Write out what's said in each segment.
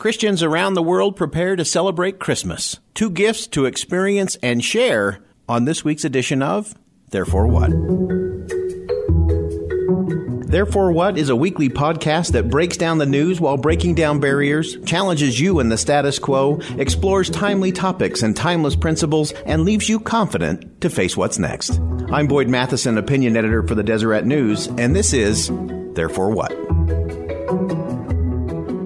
Christians around the world prepare to celebrate Christmas. Two gifts to experience and share on this week's edition of Therefore What? Therefore What is a weekly podcast that breaks down the news while breaking down barriers, challenges you in the status quo, explores timely topics and timeless principles, and leaves you confident to face what's next. I'm Boyd Matheson, opinion editor for the Deseret News, and this is Therefore What?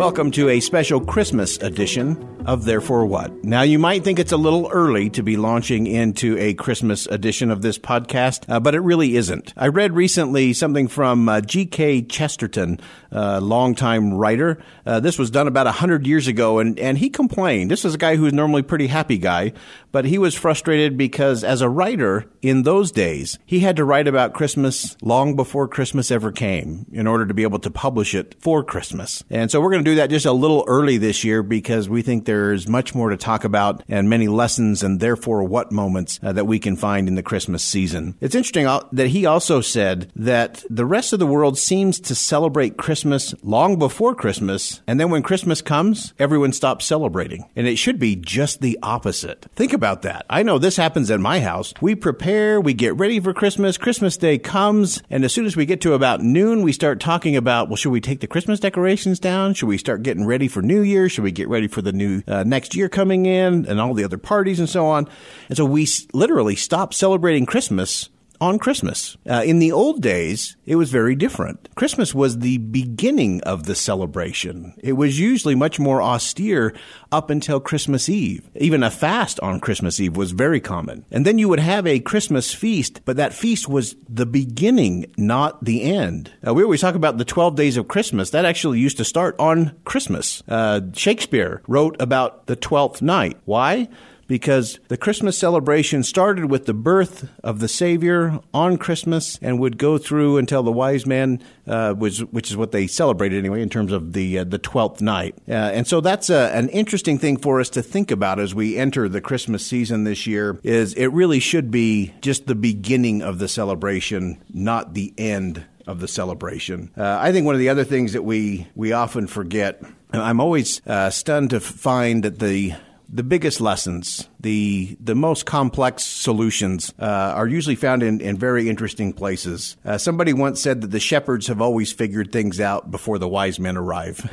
Welcome to a special Christmas edition of Therefore What. Now, you might think it's a little early to be launching into a Christmas edition of this podcast, uh, but it really isn't. I read recently something from uh, G.K. Chesterton, a longtime writer. Uh, this was done about 100 years ago, and, and he complained. This is a guy who's normally a pretty happy guy, but he was frustrated because as a writer in those days, he had to write about Christmas long before Christmas ever came in order to be able to publish it for Christmas. And so we're going to do that just a little early this year because we think there's much more to talk about and many lessons and therefore what moments uh, that we can find in the Christmas season. It's interesting uh, that he also said that the rest of the world seems to celebrate Christmas long before Christmas, and then when Christmas comes, everyone stops celebrating. And it should be just the opposite. Think about that. I know this happens at my house. We prepare, we get ready for Christmas, Christmas Day comes, and as soon as we get to about noon, we start talking about, well, should we take the Christmas decorations down? Should we start getting ready for New Year? Should we get ready for the new uh, next year coming in and all the other parties and so on? And so we literally stop celebrating Christmas on Christmas. Uh, in the old days, it was very different. Christmas was the beginning of the celebration. It was usually much more austere up until Christmas Eve. Even a fast on Christmas Eve was very common. And then you would have a Christmas feast, but that feast was the beginning, not the end. Uh, we always talk about the 12 days of Christmas. That actually used to start on Christmas. Uh, Shakespeare wrote about the 12th night. Why? Because the Christmas celebration started with the birth of the Savior on Christmas and would go through until the wise man uh, was, which is what they celebrated anyway in terms of the uh, the twelfth night. Uh, and so that's a, an interesting thing for us to think about as we enter the Christmas season this year. Is it really should be just the beginning of the celebration, not the end of the celebration. Uh, I think one of the other things that we we often forget. I'm always uh, stunned to find that the the biggest lessons, the the most complex solutions, uh, are usually found in, in very interesting places. Uh, somebody once said that the shepherds have always figured things out before the wise men arrive.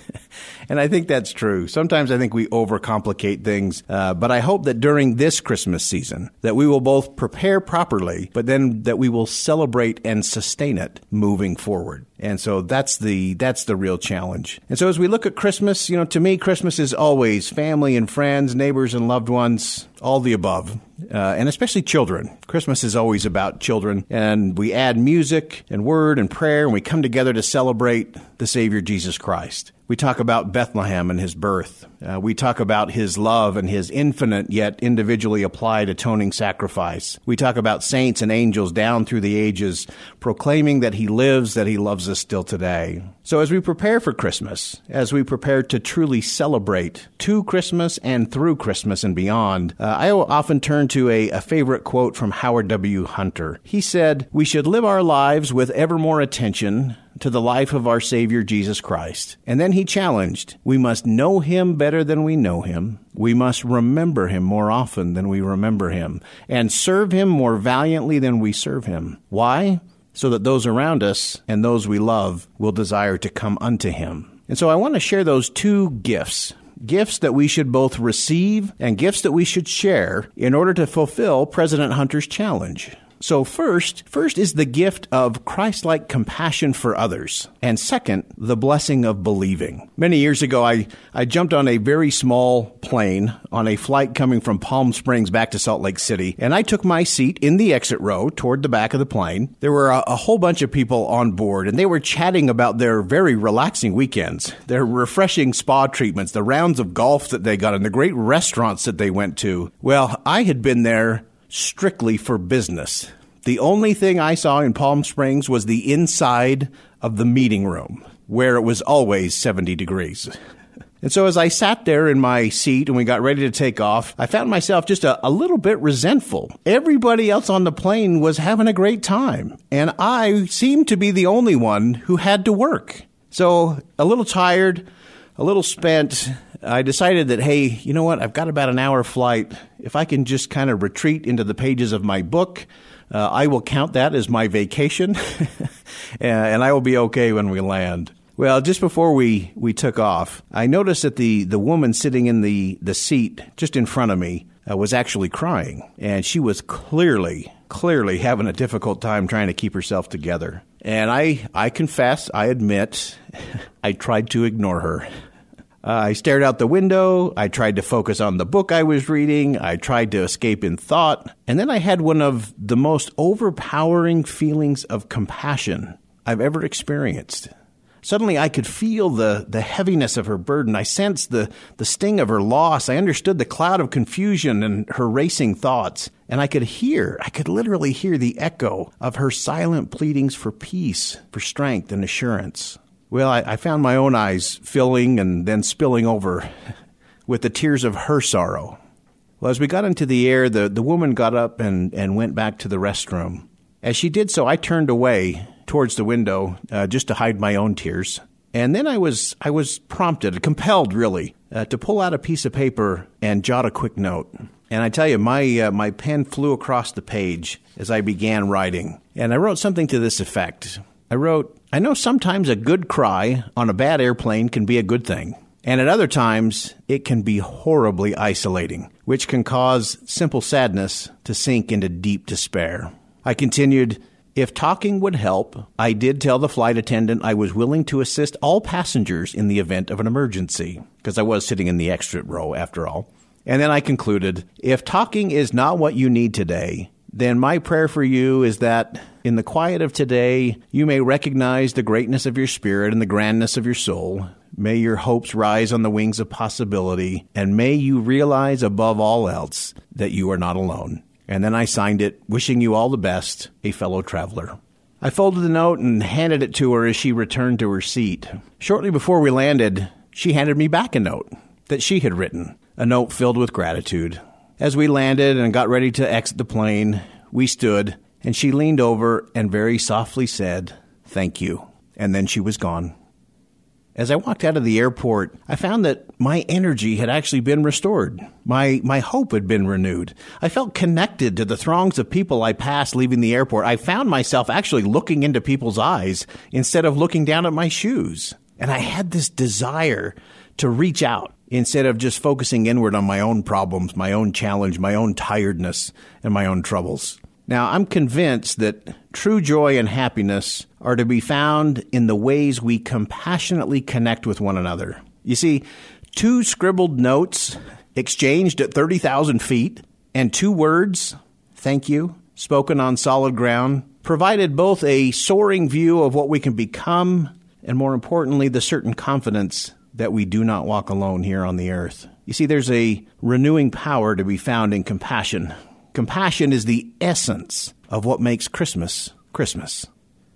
And I think that's true. Sometimes I think we overcomplicate things, uh, but I hope that during this Christmas season that we will both prepare properly, but then that we will celebrate and sustain it moving forward. And so that's the that's the real challenge. And so as we look at Christmas, you know, to me, Christmas is always family and friends, neighbors and loved ones, all the above, uh, and especially children. Christmas is always about children, and we add music and word and prayer, and we come together to celebrate the Savior Jesus Christ. We talk about Bethlehem and his birth. Uh, we talk about his love and his infinite yet individually applied atoning sacrifice. We talk about saints and angels down through the ages proclaiming that he lives, that he loves us still today. So as we prepare for Christmas, as we prepare to truly celebrate to Christmas and through Christmas and beyond, uh, I often turn to a, a favorite quote from Howard W. Hunter. He said, We should live our lives with ever more attention to the life of our Savior Jesus Christ. And then he challenged, we must know him better than we know him. We must remember him more often than we remember him and serve him more valiantly than we serve him. Why? So that those around us and those we love will desire to come unto him. And so I want to share those two gifts gifts that we should both receive and gifts that we should share in order to fulfill President Hunter's challenge. So first, first is the gift of Christ-like compassion for others. And second, the blessing of believing. Many years ago, I, I jumped on a very small plane on a flight coming from Palm Springs back to Salt Lake City, and I took my seat in the exit row toward the back of the plane. There were a, a whole bunch of people on board, and they were chatting about their very relaxing weekends, their refreshing spa treatments, the rounds of golf that they got, and the great restaurants that they went to. Well, I had been there strictly for business. The only thing I saw in Palm Springs was the inside of the meeting room, where it was always 70 degrees. And so as I sat there in my seat and we got ready to take off, I found myself just a, a, little bit resentful. Everybody else on the plane was having a great time, and I seemed to be the only one who had to work. So a little tired, a little spent, I decided that, hey, you know what? I've got about an hour flight. If I can just kind of retreat into the pages of my book, uh, I will count that as my vacation, and I will be okay when we land. Well, just before we, we took off, I noticed that the, the woman sitting in the, the seat just in front of me uh, was actually crying, and she was clearly, clearly having a difficult time trying to keep herself together. And I, I confess, I admit, I tried to ignore her. Uh, I stared out the window. I tried to focus on the book I was reading. I tried to escape in thought. And then I had one of the most overpowering feelings of compassion I've ever experienced. Suddenly I could feel the, the heaviness of her burden. I sensed the, the sting of her loss. I understood the cloud of confusion and her racing thoughts. And I could hear, I could literally hear the echo of her silent pleadings for peace, for strength and assurance. Well, I, I found my own eyes filling and then spilling over with the tears of her sorrow. Well, as we got into the air, the, the woman got up and, and went back to the restroom. As she did so, I turned away towards the window uh, just to hide my own tears. And then I was I was prompted, compelled really, uh, to pull out a piece of paper and jot a quick note. And I tell you, my uh, my pen flew across the page as I began writing, and I wrote something to this effect. I wrote, I know sometimes a good cry on a bad airplane can be a good thing. And at other times, it can be horribly isolating, which can cause simple sadness to sink into deep despair. I continued, if talking would help, I did tell the flight attendant I was willing to assist all passengers in the event of an emergency, because I was sitting in the extra row after all. And then I concluded, if talking is not what you need today, then my prayer for you is that in the quiet of today, you may recognize the greatness of your spirit and the grandness of your soul. May your hopes rise on the wings of possibility, and may you realize above all else that you are not alone. And then I signed it, wishing you all the best, a fellow traveler. I folded the note and handed it to her as she returned to her seat. Shortly before we landed, she handed me back a note that she had written, a note filled with gratitude. As we landed and got ready to exit the plane, we stood, and she leaned over and very softly said, Thank you. And then she was gone. As I walked out of the airport, I found that my energy had actually been restored. My, my hope had been renewed. I felt connected to the throngs of people I passed leaving the airport. I found myself actually looking into people's eyes instead of looking down at my shoes. And I had this desire to reach out instead of just focusing inward on my own problems, my own challenge, my own tiredness, and my own troubles. Now, I'm convinced that true joy and happiness are to be found in the ways we compassionately connect with one another. You see, two scribbled notes exchanged at 30,000 feet and two words, thank you, spoken on solid ground, provided both a soaring view of what we can become and, more importantly, the certain confidence that we do not walk alone here on the earth. You see, there's a renewing power to be found in compassion. Compassion is the essence of what makes Christmas Christmas.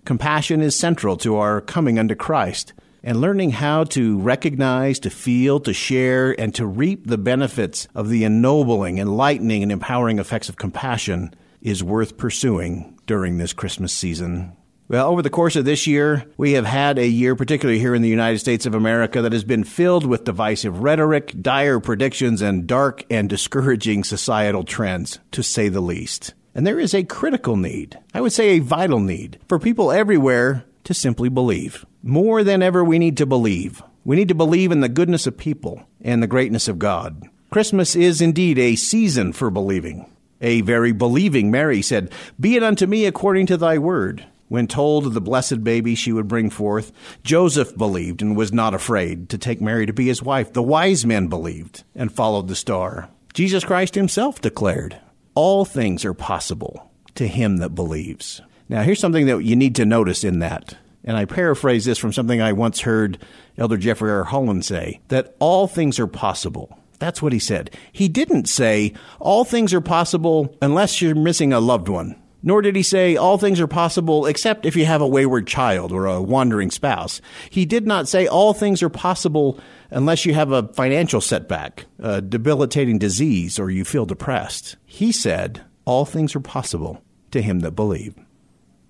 Compassion is central to our coming unto Christ and learning how to recognize, to feel, to share, and to reap the benefits of the ennobling, enlightening, and empowering effects of compassion is worth pursuing during this Christmas season. Well, over the course of this year, we have had a year, particularly here in the United States of America, that has been filled with divisive rhetoric, dire predictions, and dark and discouraging societal trends, to say the least. And there is a critical need, I would say a vital need, for people everywhere to simply believe. More than ever, we need to believe. We need to believe in the goodness of people and the greatness of God. Christmas is indeed a season for believing. A very believing Mary said, Be it unto me according to thy word. When told of the blessed baby she would bring forth, Joseph believed and was not afraid to take Mary to be his wife. The wise men believed and followed the star. Jesus Christ himself declared, All things are possible to him that believes. Now, here's something that you need to notice in that. And I paraphrase this from something I once heard Elder Jeffrey R. Holland say that all things are possible. That's what he said. He didn't say all things are possible unless you're missing a loved one nor did he say all things are possible except if you have a wayward child or a wandering spouse. He did not say all things are possible unless you have a financial setback, a debilitating disease, or you feel depressed. He said all things are possible to him that believe.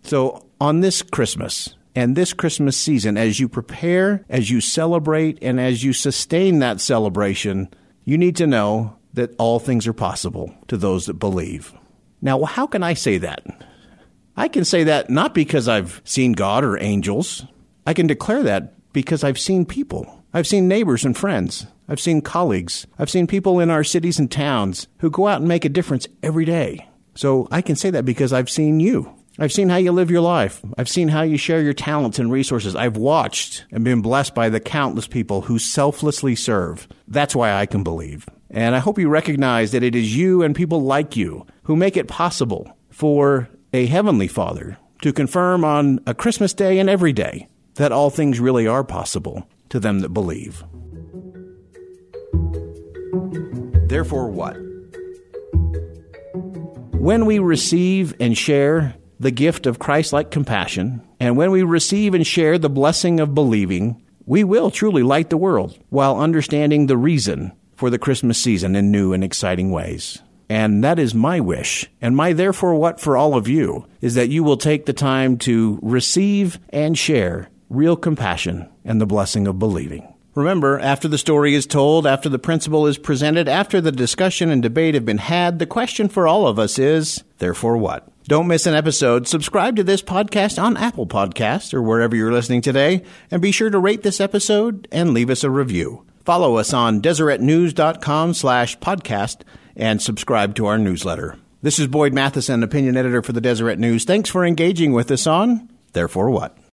So on this Christmas, And this Christmas season, as you prepare, as you celebrate, and as you sustain that celebration, you need to know that all things are possible to those that believe. Now, how can I say that? I can say that not because I've seen God or angels. I can declare that because I've seen people. I've seen neighbors and friends. I've seen colleagues. I've seen people in our cities and towns who go out and make a difference every day. So I can say that because I've seen you. I've seen how you live your life. I've seen how you share your talents and resources. I've watched and been blessed by the countless people who selflessly serve. That's why I can believe. And I hope you recognize that it is you and people like you who make it possible for a Heavenly Father to confirm on a Christmas day and every day that all things really are possible to them that believe. Therefore, what? When we receive and share the gift of Christ like compassion, and when we receive and share the blessing of believing, we will truly light the world while understanding the reason for the Christmas season in new and exciting ways. And that is my wish. And my therefore what for all of you is that you will take the time to receive and share real compassion and the blessing of believing. Remember, after the story is told, after the principle is presented, after the discussion and debate have been had, the question for all of us is, therefore what? Don't miss an episode. Subscribe to this podcast on Apple Podcasts or wherever you're listening today, and be sure to rate this episode and leave us a review. Follow us on DeseretNews.com slash podcast and subscribe to our newsletter. This is Boyd Matheson, opinion editor for the Deseret News. Thanks for engaging with us on Therefore What?